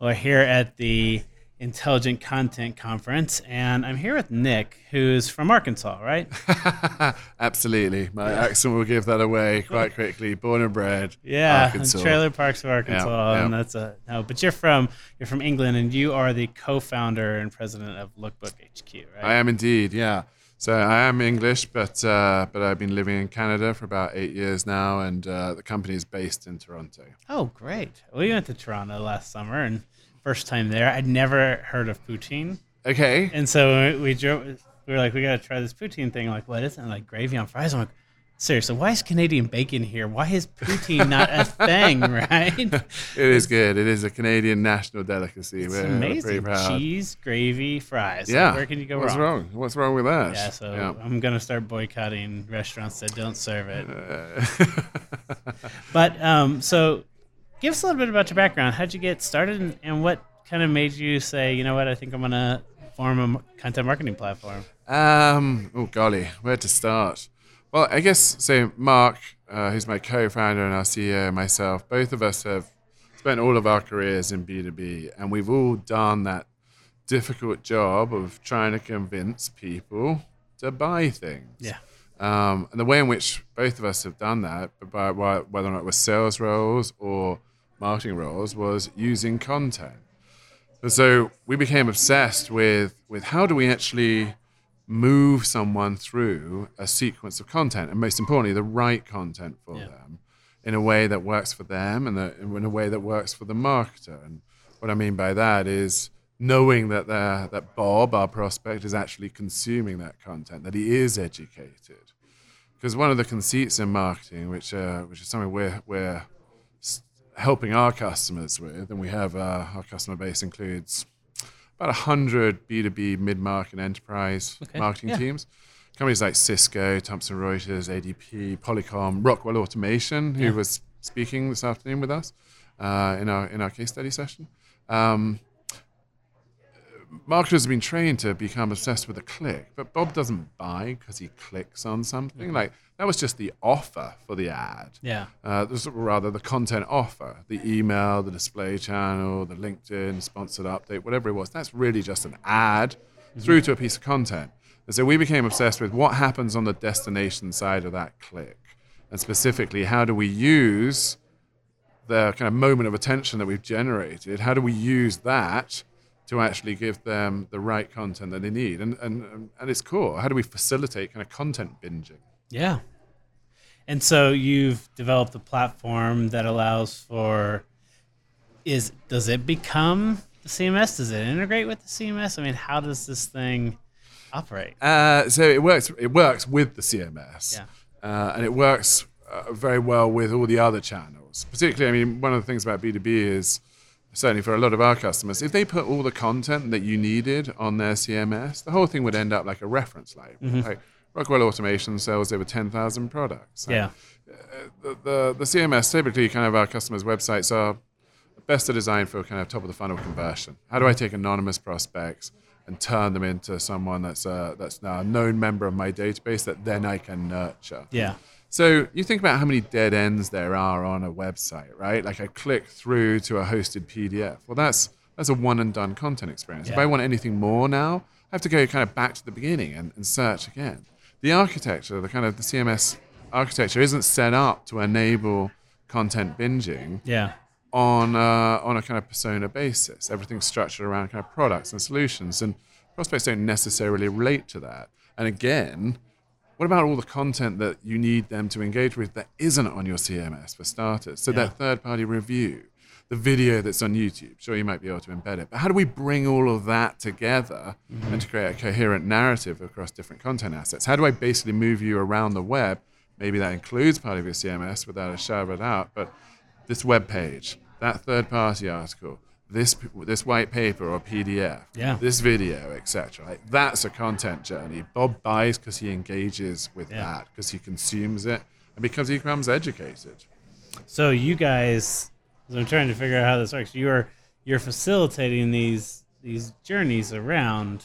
We're here at the Intelligent Content Conference, and I'm here with Nick, who's from Arkansas, right? Absolutely. My accent will give that away quite quickly. Born and bred. Yeah, Arkansas. Trailer Parks of Arkansas, Yeah, and that's a no. But you're from you're from England, and you are the co-founder and president of Lookbook HQ, right? I am indeed, yeah. So I am English, but uh, but I've been living in Canada for about eight years now, and uh, the company is based in Toronto. Oh, great. We went to Toronto last summer, and first time there, I'd never heard of poutine. Okay. And so we drove. We were like, we got to try this poutine thing. I'm like, what is it? And like gravy on fries. I'm like, seriously, why is Canadian bacon here? Why is poutine not a thing? Right? It is good. It is a Canadian national delicacy. It's We're amazing. Cheese, gravy, fries. Like, Yeah. where can you go What's wrong? wrong? What's wrong with that? Yeah, so Yeah. I'm gonna start boycotting restaurants that don't serve it. Uh, But um, so give us a little bit about your background. How'd you get started, and, and what kind of made you say, you know what, I think I'm gonna form a content marketing platform? Um, oh golly, where to start? Well, I guess so. Mark, uh, who's my co-founder and our CEO, and myself, both of us have spent all of our careers in B two B, and we've all done that difficult job of trying to convince people to buy things. Yeah. Um, and the way in which both of us have done that, by whether or not it was sales roles or marketing roles, was using content. And so we became obsessed with with how do we actually move someone through a sequence of content, and most importantly, the right content for Yeah. them in a way that works for them and the, in a way that works for the marketer. And what I mean by that is knowing that that Bob, our prospect, is actually consuming that content, that he is educated. Because one of the conceits in marketing, which uh, which is something we're we're helping our customers with, and we have uh, our customer base includes about 100 B2B mid market and enterprise Okay, marketing yeah. teams. Companies like Cisco, Thomson Reuters, ADP, Polycom, Rockwell Automation, who Yeah. was speaking this afternoon with us uh, in, our, in our case study session. Um, marketers have been trained to become obsessed with a click, but Bob doesn't buy because he clicks on something. Mm-hmm. Like that was just the offer for the ad. Yeah. Uh, this rather the content offer, the email, the display channel, the LinkedIn sponsored update, whatever it was. That's really just an ad through to a piece of content. And so we became obsessed with what happens on the destination side of that click, and specifically, how do we use the kind of moment of attention that we've generated? How do we use that to actually give them the right content that they need? And and and its cool. how do we facilitate kind of content binging? Yeah. And so you've developed a platform that allows for is does it become the CMS? Does it integrate with the CMS? I mean, how does this thing operate? Uh, so it works. It works with the CMS, Yeah. uh, and it works uh, very well with all the other channels. Particularly, I mean, one of the things about B two B is certainly for a lot of our customers, if they put all the content that you needed on their CMS, the whole thing would end up like a reference label. Like Rockwell Automation sells over ten thousand products. Yeah. the, the the CMS typically kind of our customers' websites are best designed for kind of top of the funnel conversion. How do I take anonymous prospects and turn them into someone that's uh, that's now a known member of my database that then I can nurture? Yeah. So you think about how many dead ends there are on a website, right? Like I click through to a hosted PDF. Well, that's that's a one and done content experience. If I want anything more now, I have to go kind of back to the beginning and, and search again. The architecture, the kind of the CMS architecture, isn't set up to enable content binging Yeah. on uh, on a kind of persona basis. Everything's structured around kind of products and solutions, and prospects don't necessarily relate to that. And again, what about all the content that you need them to engage with that isn't on your CMS for starters? So Yeah. that third-party review, the video that's on YouTube. Sure, you might be able to embed it, but how do we bring all of that together mm-hmm. and to create a coherent narrative across different content assets? How do I basically move you around the web? Maybe that includes part of your CMS without a shadow of a doubt, but this web page, that third-party article, this this white paper or PDF, Yeah. this video, etc. Like, that's a content journey. Bob buys because he engages with Yeah. that, because he consumes it, and because he becomes educated. So you guys, as I'm trying to figure out how this works, you're you're facilitating these these journeys around,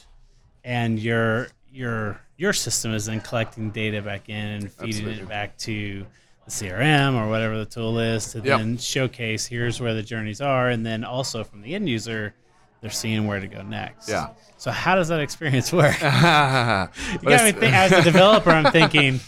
and your your your system is then collecting data back in and feeding Absolutely. it back to the CRM or whatever the tool is to Yep. then showcase here's where the journeys are, and then also from the end user, they're seeing where to go next. Yeah. So how does that experience work? you got me think, as a developer, I'm thinking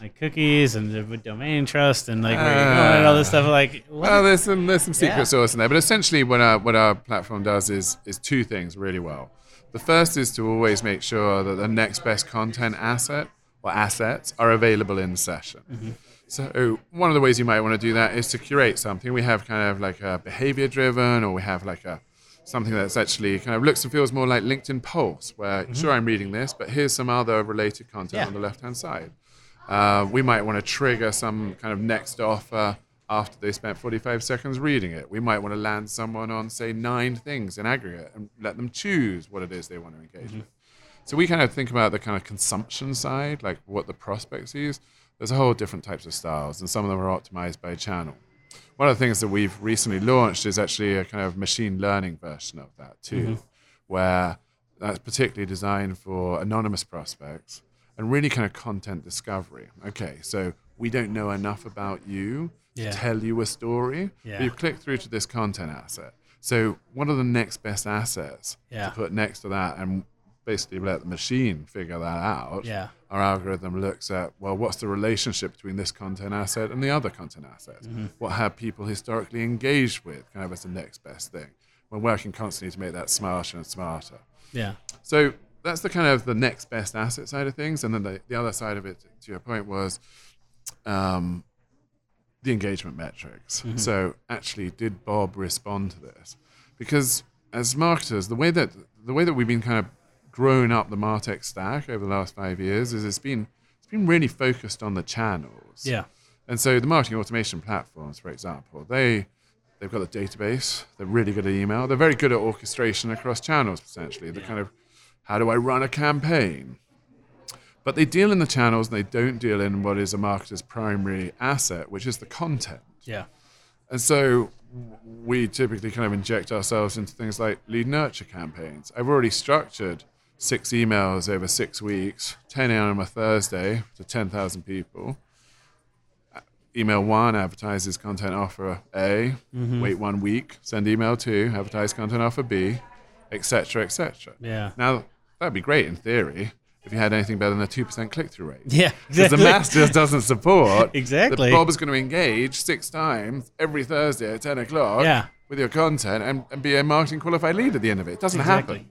like cookies and domain trust and like where you're going and all this stuff. Like, what? Well, there's some there's some secret Yeah. sauce in there, but essentially, what our what our platform does is is two things really well. The first is to always make sure that the next best content asset or assets are available in session. Mm-hmm. So one of the ways you might want to do that is to curate something. We have kind of like a behavior driven, or we have like a something that's actually kind of looks and feels more like LinkedIn Pulse, where sure I'm reading this, but here's some other related content Mm-hmm. Yeah. on the left hand side. Uh, we might want to trigger some kind of next offer after they spent 45 seconds reading it. We might want to land someone on, say, nine things in aggregate and let them choose what it is they want to engage with. So we kind of think about the kind of consumption side, like what the prospect sees. There's a whole different types of styles, and some of them are optimized by channel. One of the things that we've recently launched is actually a kind of machine learning version of that too, mm-hmm. where that's particularly designed for anonymous prospects and really kind of content discovery. Okay, so we don't know enough about you Yeah. to tell you a story. Yeah. But you've clicked through to this content asset. So what are the next best assets Yeah. to put next to that and basically let the machine figure that out? Yeah. Our algorithm looks at, well, what's the relationship between this content asset and the other content assets? Mm-hmm. What have people historically engaged with kind of as the next best thing? We're working constantly to make that smarter and smarter. yeah. So that's the kind of the next best asset side of things. And then the, the other side of it, to your point, was um, the engagement metrics. So actually, did Bob respond to this? Because as marketers, the way that the way that we've been kind of growing up the Martech stack over the last five years is it's been it's been really focused on the channels. Yeah. And so the marketing automation platforms, for example, they they've got a database. They're really good at email. They're very good at orchestration across channels. Essentially, they're kind of how do I run a campaign? But they deal in the channels. and They don't deal in what is a marketer's primary asset, which is the content. Yeah. And so we typically kind of inject ourselves into things like lead nurture campaigns. I've already structured six emails over six weeks, 10 a.m. on a Thursday to 10,000 people. Email one advertises content offer A. Mm-hmm. Wait one week, send email two, advertise content offer B, etc., etc. Yeah. Now that'd be great in theory if you had anything better than a two percent click through rate. Yeah. Because the math just doesn't support Exactly. that Bob is going to engage six times every Thursday at 10 o'clock Yeah. with your content and, and be a marketing qualified lead at the end of it. It doesn't Exactly. happen.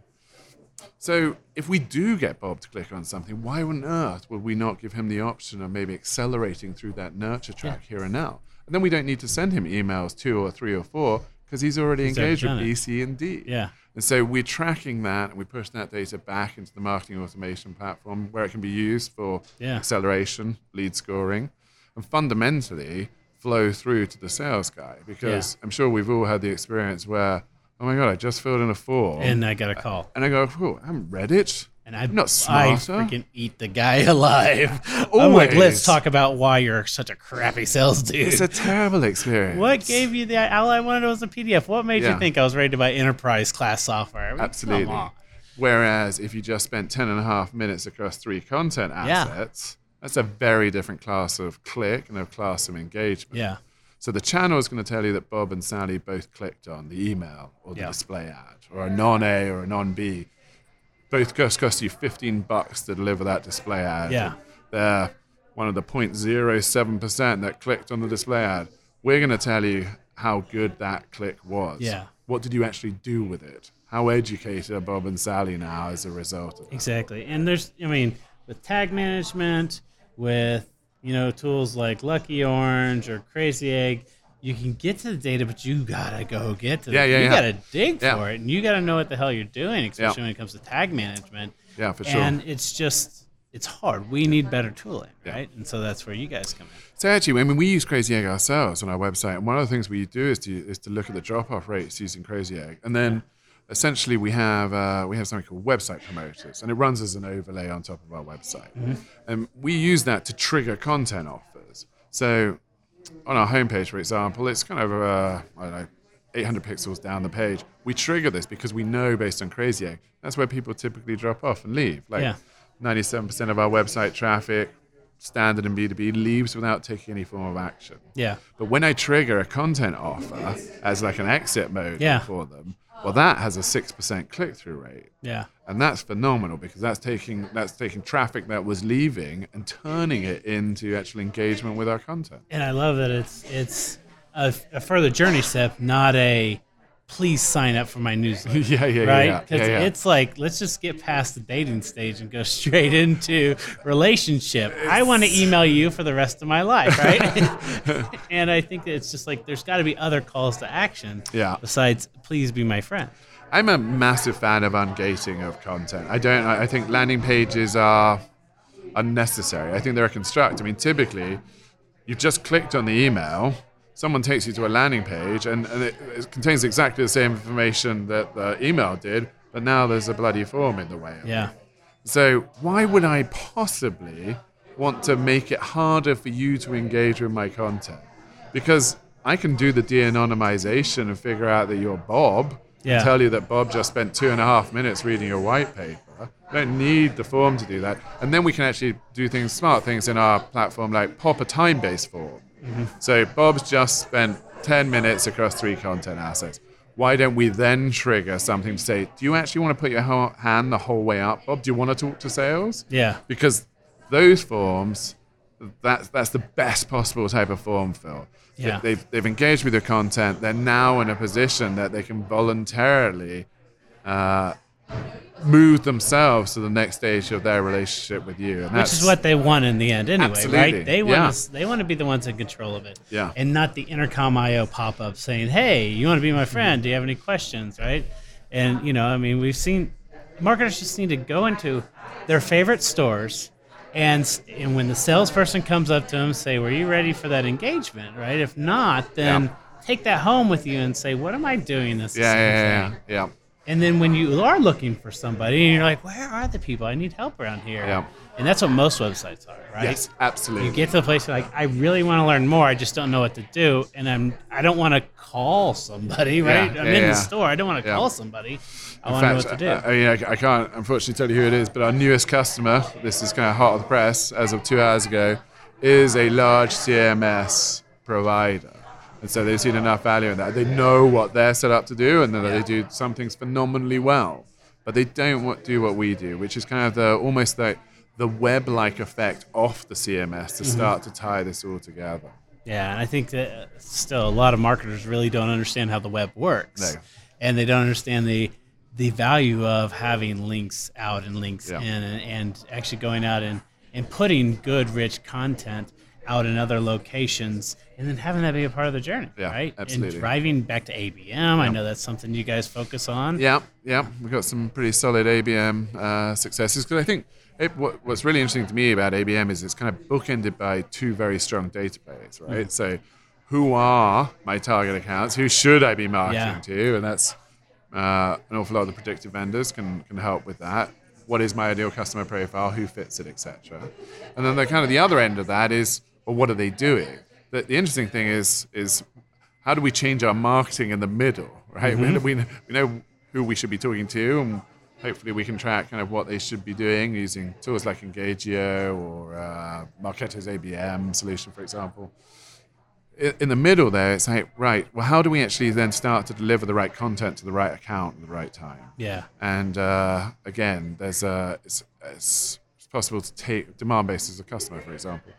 So if we do get Bob to click on something, why on earth would we not give him the option of maybe accelerating through that nurture track here and now? And then we don't need to send him emails two or three or four because he's already He's engaged with. B, C, and D. Yeah. And so we're tracking that and we push that data back into the marketing automation platform where it can be used for Yeah. acceleration, lead scoring, and fundamentally flow through to the sales guy. Because I'm sure we've all had the experience where, oh my God, I just filled in a form. And I got a call. and I go, oh, I'm Reddit. And I, I'm not smarter. I freaking eat the guy alive. I'm like, let's talk about why you're such a crappy sales dude. It's a terrible experience. what gave you the all I wanted was a PDF? What made Yeah. you think I was ready to buy enterprise class software? I mean, Absolutely. Whereas if you just spent 10 and a half minutes across three content Yeah. assets, that's a very different class of click and a class of engagement. Yeah. So the channel is going to tell you that Bob and Sally both clicked on the email or the Yeah. display ad or a non A or a non B. Both cost, cost you 15 bucks to deliver that display ad. Yeah. They're one of the 0.07% that clicked on the display ad. We're going to tell you how good that click was. Yeah. What did you actually do with it? How educated are Bob and Sally now as a result of it? Exactly. And there's, I mean, with tag management, with, you know, tools like Lucky Orange or Crazy Egg, you can get to the data, but you gotta go get to Yeah, it. yeah, You yeah. gotta dig Yeah. for it, and you gotta know what the hell you're doing, especially when it comes to tag management. Yeah, for sure. And it's just, it's hard. We need better tooling, Yeah. right? And so that's where you guys come in. So actually, I mean, we use Crazy Egg ourselves on our website, and one of the things we do is to is to look at the drop off rates using Crazy Egg, and then essentially we have uh, we have something called website promoters, and it runs as an overlay on top of our website, and we use that to trigger content offers. So on our homepage, for example, it's kind of uh, I don't know. 800 pixels down the page, we trigger this because we know based on Crazy Egg, that's where people typically drop off and leave. Like Yeah. 97% of our website traffic standard and B2B, leaves without taking any form of action. Yeah. But when I trigger a content offer as like an exit mode Yeah. for them, well, that has a six percent click through rate, Yeah. and that's phenomenal because that's taking that's taking traffic that was leaving and turning it into actual engagement with our content. And I love that it's it's a, a further journey step, not a please sign up for my newsletter. yeah, yeah, right? yeah, Because yeah, yeah. it's like, let's just get past the dating stage and go straight into relationship. I want to email you for the rest of my life, right? and I think that it's just like there's got to be other calls to action. Yeah. Besides, please be my friend. I'm a massive fan of ungating of content. I don't. I I think landing pages are unnecessary. I think they're a construct. I mean, typically, you've just clicked on the email. Someone takes you to a landing page, and, and it, it contains exactly the same information that the email did, but now there's a bloody form in the way. of it. Yeah. So why would I possibly want to make it harder for you to engage with my content? Because I can do the de-anonymization and figure out that you're Bob. Yeah. And tell you that Bob just spent two and a half minutes reading your white paper. I don't need the form to do that. And then we can actually do things, smart things in our platform, like pop a time-based form. So Bob's just spent 10 minutes across three content assets. Why don't we then trigger something to say, do you actually want to put your hand the whole way up, Bob? Do you want to talk to sales? Yeah. Because those forms, that's, that's the best possible type of form fill. They- Yeah. They've, they've engaged with your content. They're now in a position that they can voluntarily uh, move themselves to the next stage of their relationship with you. And Which is what they want in the end, anyway, Absolutely. right? They want Yeah. to, they want to be the ones in control of it, Yeah. and not the intercom IO pop up saying, "Hey, you want to be my friend? Do you have any questions?" Right? And you know, I mean, we've seen marketers just need to go into their favorite stores, and and when the salesperson comes up to them, say, "Were you ready for that engagement?" Right? If not, then Yeah. take that home with you and say, "What am I doing this?" yeah, yeah, yeah, yeah. And then when you are looking for somebody and you're like, where are the people? I need help around here. Yeah. And that's what most websites are, right? Yes, absolutely. You get to the place you're like, I really want to learn more. I just don't know what to do. And I'm I don't want to call somebody, right? Yeah, I'm yeah, in yeah. the store. I don't want to call somebody. I In want to know what to do. I, I, mean, I, I can't unfortunately tell you who it is, but our newest customer, this is kind of hot off the press as of two hours ago, is a large CMS provider. And so they've seen enough value in that. They know what they're set up to do and that they do some things phenomenally well. But they don't do what we do, which is kind of the almost like the web-like effect off the CMS to mm-hmm. start to tie this all together. Yeah, and I think that still a lot of marketers really don't understand how the web works, No. and they don't understand the the value of having links out and links Yeah. in, and, and actually going out and and putting good, rich content out in other locations, and then having that be a part of the journey, Yeah, right? absolutely. And driving back to ABM, I know that's something you guys focus on. Yeah, yeah, we've got some pretty solid ABM uh, successes because I think it, what, what's really interesting to me about ABM is it's kind of bookended by two very strong database, right? So, who are my target accounts? Who should I be marketing Yeah. to? And that's uh, an awful lot of the predictive vendors can can help with that. What is my ideal customer profile? Who fits it, etc. And then the kind of the other end of that is, well, what are they doing? The, the interesting thing is is how do we change our marketing in the middle, right? We, we, we know who we should be talking to, and hopefully we can track kind of what they should be doing using tools like Engagio or uh, Marketo's ABM solution, for example. I- In the middle there, it's like, right, well, how do we actually then start to deliver the right content to the right account at the right time? Yeah, And uh, again, there's a it's, it's, it's possible to take Demandbase as a customer, for example.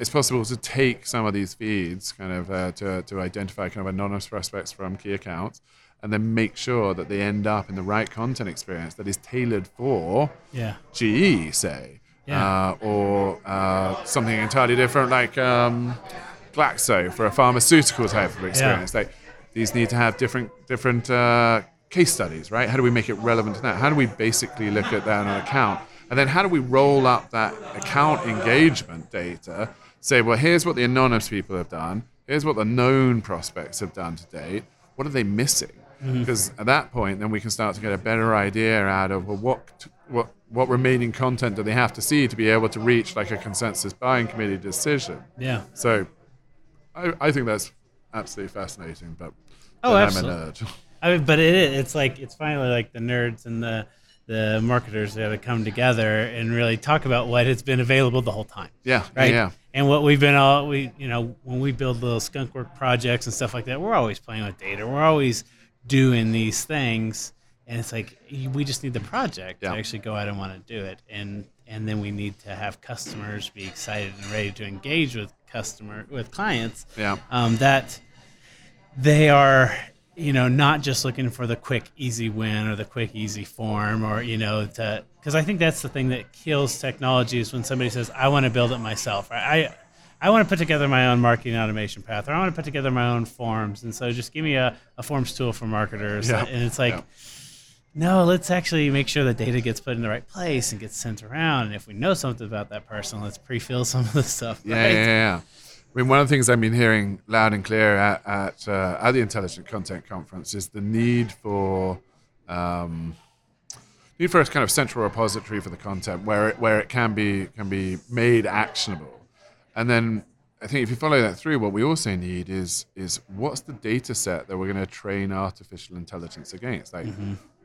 It's possible to take some of these feeds, kind of uh, to to identify kind of anonymous prospects from key accounts, and then make sure that they end up in the right content experience that is tailored for yeah, GE, say, Yeah. uh, or uh, something entirely different like um, Glaxo for a pharmaceutical type of experience. Like these need to have different different uh, case studies, right? How do we make it relevant to that? How do we basically look at that on an account, and then how do we roll up that account engagement data? Say, well, here's what the anonymous people have done. Here's what the known prospects have done to date. What are they missing? Mm-hmm. Because at that point, then we can start to get a better idea out of well, what what what remaining content do they have to see to be able to reach like a consensus buying committee decision. yeah. So, I, I think that's absolutely fascinating. But Oh, then I'm a absolutely. nerd. I mean, but it is. It's like it's finally like the nerds and the the marketers got to come together and really talk about what has been available the whole time. Yeah, Right. yeah, And what we've been all we you know when we build little skunk work projects and stuff like that, we're always playing with data. We're always doing these things, and it's like we just need the project Yeah. to actually go out and want to do it, and and then we need to have customers be excited and ready to engage with customer with clients yeah, um, that they are you know not just looking for the quick easy win or the quick easy form or you know to because i think that's the thing that kills technology is when somebody says i want to build it myself right? i I want to put together my own marketing automation path, or I want to put together my own forms, and so just give me a, a forms tool for marketers. Yeah. And it's like, Yeah. no, let's actually make sure the data gets put in the right place and gets sent around. And if we know something about that person, let's pre-fill some of the stuff. yeah, yeah, yeah. I mean, one of the things I've been hearing loud and clear at at, uh, at the Intelligent Content Conference is the need for um, need for a kind of central repository for the content where it, where it can be can be made actionable. And then I think if you follow that through, what we also need is is what's the data set that we're going to train artificial intelligence against? Like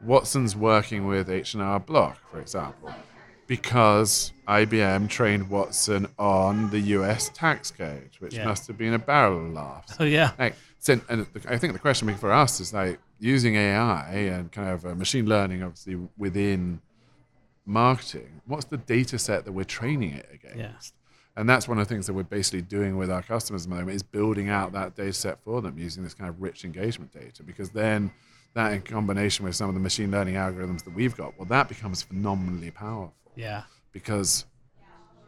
Watson's working with H&R Block, for example, because IBM trained Watson on the US tax code, which Yeah. must have been a barrel of laughs. Oh yeah. Like, so, and the, I think the question for us is like using AI and kind of uh, machine learning, obviously within marketing. What's the data set that we're training it against? Yeah. And that's one of the things that we're basically doing with our customers at the moment is building out that data set for them using this kind of rich engagement data. Because then that in combination with some of the machine learning algorithms that we've got, well, that becomes phenomenally powerful Yeah. because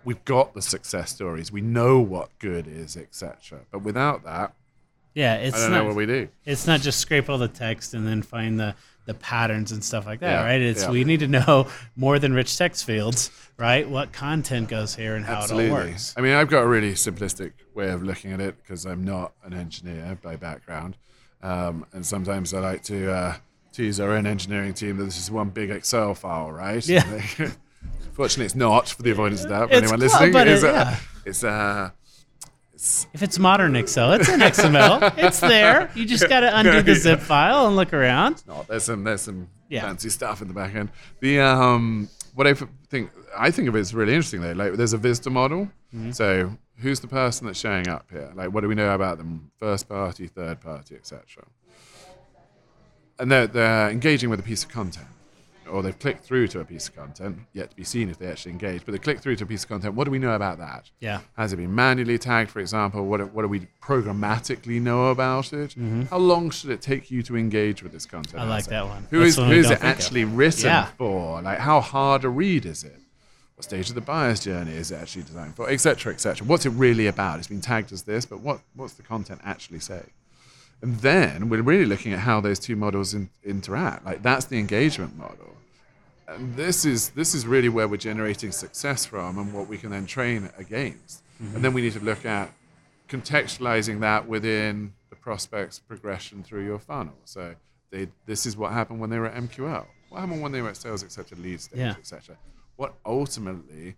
we've got the success stories, we know what good is, etc. But without that, Yeah, it's I don't not, know what we do. it's not just scrape all the text and then find the the patterns and stuff like that, Yeah, right? It's yeah. we need to know more than rich text fields, right? What content goes here and how it all works. I mean, I've got a really simplistic way of looking at it because I'm not an engineer by background, um, and sometimes I like to uh, tease our own engineering team that this is one big Excel file, right? Yeah. Fortunately, it's not for the avoidance of doubt for anyone close, listening. it's, it- uh, yeah. it's uh, If it's modern Excel, it's in XML. it's there. You just got to undo the zip file and look around. No, There's some there's some fancy stuff in the back end. The um, what I think I think of it as really interesting though. Like there's a visitor model. Mm-hmm. So who's the person that's showing up here? Like what do we know about them? First party, third party, etc. And they're they're engaging with a piece of content. Or they've clicked through to a piece of content, yet to be seen if they actually engage. But they click through to a piece of content. What do we know about that? Yeah. Has it been manually tagged, for example? What, do- what do we programmatically know about it? How long should it take you to engage with this content? Mm-hmm. I like that one. Who That's is who is it think of. actually written Yeah. for? Like, how hard a read is it? What stage of the buyer's journey is it actually designed for? Etc. Etc. What's it really about? It's been tagged as this, but what what's the content actually say? And then we're really looking at how those two models in, interact. Like that's the engagement model. And this is this is really where we're generating success from and what we can then train against. And mm-hmm. then we need to look at contextualizing that within the prospect's progression through your funnel. So they, this is what happened when they were at MQL. What happened when they were at sales accepted lead stage, Yeah. etc. What ultimately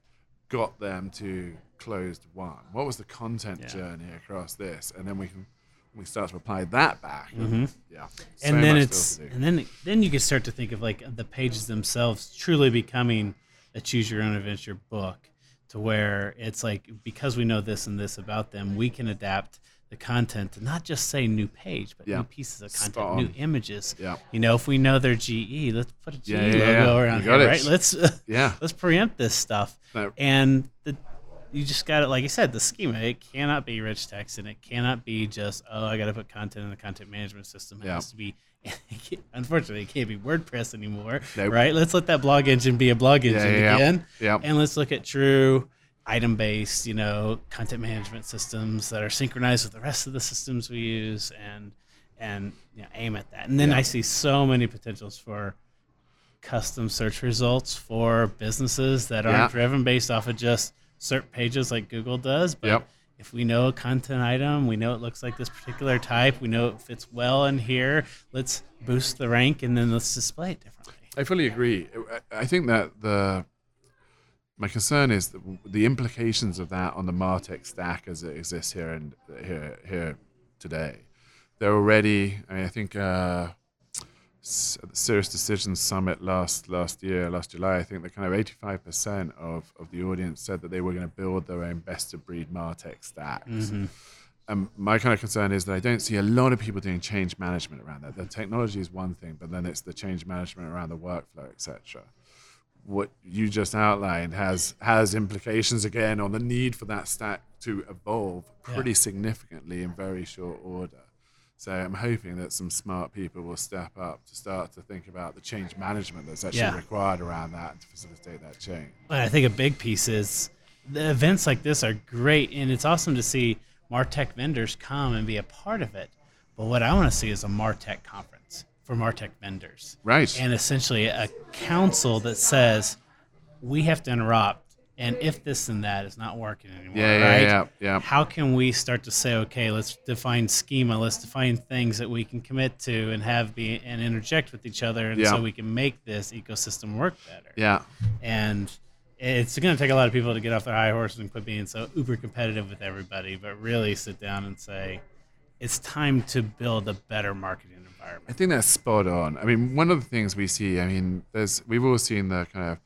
got them to closed won? What was the content Yeah. journey across this? And then we can we start to apply that back. Mm-hmm. Yeah. so and then it's still to do. and then then you can start to think of like the pages themselves truly becoming a choose your own adventure book to where it's like because we know this and this about them we can adapt the content to not just say new page but Yeah. new pieces of content new images Yeah. you know if we know their ge let's put a ge Yeah, yeah, logo yeah. around here it. right let's Yeah. let's preempt this stuff No. and the you just got it. like you said the schema it cannot be rich text and it cannot be just oh i got to put content in the content management system it Yeah. has to be unfortunately it can't be wordpress anymore Nope. right let's let that blog engine be a blog engine yeah, yeah. again Yeah. and let's look at true item based you know content management systems that are synchronized with the rest of the systems we use and and you know, aim at that and then i see so many potentials for custom search results for businesses that aren't driven based off of just SERP pages like Google does. But Yep. if we know a content item, we know it looks like this particular type, we know it fits well in here, let's boost the rank and then let's display it differently. I fully agree. I- think that the my concern is that the implications of that on the Martech stack as it exists here and here here today. They're already. I, mean, I think uh, the The SiriusDecisions Summit last last year, last July, I think that kind of 85% of, of the audience said that they were going to build their own best of breed Martech stacks. And my kind of concern is that I don't see a lot of people doing change management around that. The technology is one thing, but then it's the change management around the workflow, etc. What you just outlined has has implications again on the need for that stack to evolve pretty significantly in very short order. So I'm hoping that some smart people will step up to start to think about the change management that's actually Yeah. required around that to facilitate that change. But I think a big piece is the events like this are great, and it's awesome to see Martech vendors come and be a part of it. But what I want to see is a Martech conference for Martech vendors, Right. and essentially a council that says we have to interrupt, and if this and that is not working anymore, Yeah, yeah, right? yeah, yeah. How can we start to say, okay, let's define schema, let's define things that we can commit to and have be and interject with each other, and Yeah. so we can make this ecosystem work better yeah. and it's going to take a lot of people to get off their high horses and quit being so uber competitive with everybody, but really sit down and say, it's time to build a better marketing environment. I think that's spot on. I mean, one of the things we see, I mean, there's we've all seen the kind of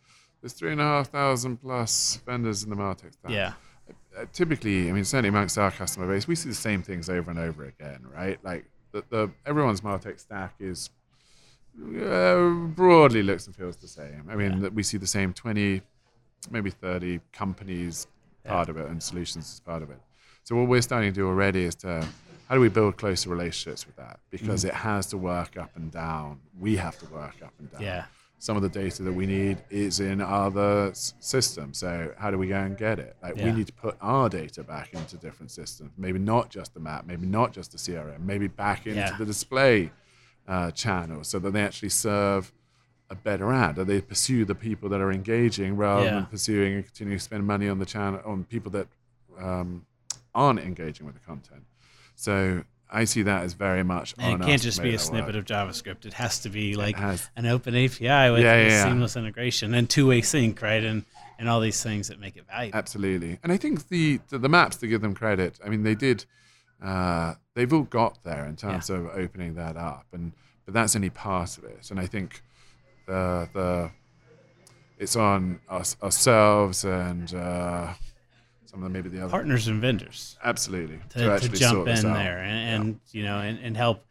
there's three and a half thousand plus vendors in the Martech stack. Yeah, Uh, typically, I mean, certainly amongst our customer base, we see the same things over and over again, right? Like the, the everyone's Martech stack is uh, broadly looks and feels the same. I mean, that we see the same twenty, maybe thirty companies part of it and solutions as part of it. So what we're starting to do already is to how do we build closer relationships with that because it has to work up and down. We have to work up and down yeah, some of the data that we need is in other s- systems. So how do we go and get it? Like we need to put our data back into different systems. Maybe not just the map, maybe not just the CRM, maybe back into Yeah. the display uh, channel so that they actually serve a better ad. That they pursue the people that are engaging rather Yeah. than pursuing and continuing to spend money on the channel on people that um, aren't engaging with the content. So I see that as very much on it can't just be a snippet work. of JavaScript. It has to be like an open API with, Yeah, yeah, yeah. seamless integration and two-way sync, right? And and all these things that make it valuable. Absolutely, and I think the the, the maps to give them credit. I mean, they did. Uh, they've all got there in terms of opening that up, and but that's only part of it. And I think the the it's on us ourselves and uh, some of the maybe the other Partners and vendors. absolutely to, to actually jump in there and, and you know and, and help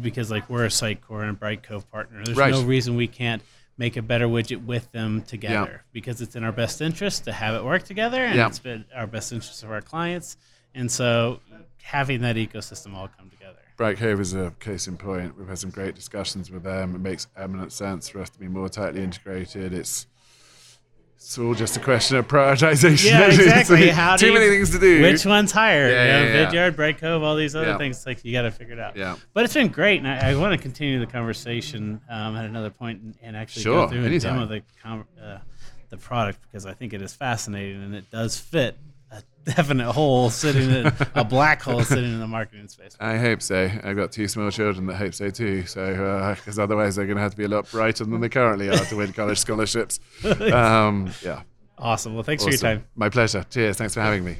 because like we're a Sitecore and a Brightcove partner. There's Right. no reason we can't make a better widget with them together because it's in our best interest to have it work together and Yeah. it's been our best interest of our clients. And so having that ecosystem all come together. Brightcove is a case in point. We've had some great discussions with them. It makes eminent sense for us to be more tightly integrated. It's it's all just a question of prioritization. Yeah, exactly. How too many things to do. Which one's higher? Yeah, you know, yeah, yeah. Vidyard, Brightcove, all these other Yeah. things. Like you got to figure it out. Yeah. But it's been great, and I, I want to continue the conversation um, at another point and, and actually Sure, go through and anytime. demo the uh, the product because I think it is fascinating and it does fit a definite hole sitting in a black hole sitting in the marketing space. I hope so. I've got two small children that hope so too. So, because otherwise they're going to have to be a lot brighter than they currently are to win college scholarships. Um, yeah. Awesome. Well, thanks for your time. My pleasure. Cheers. Thanks for having me.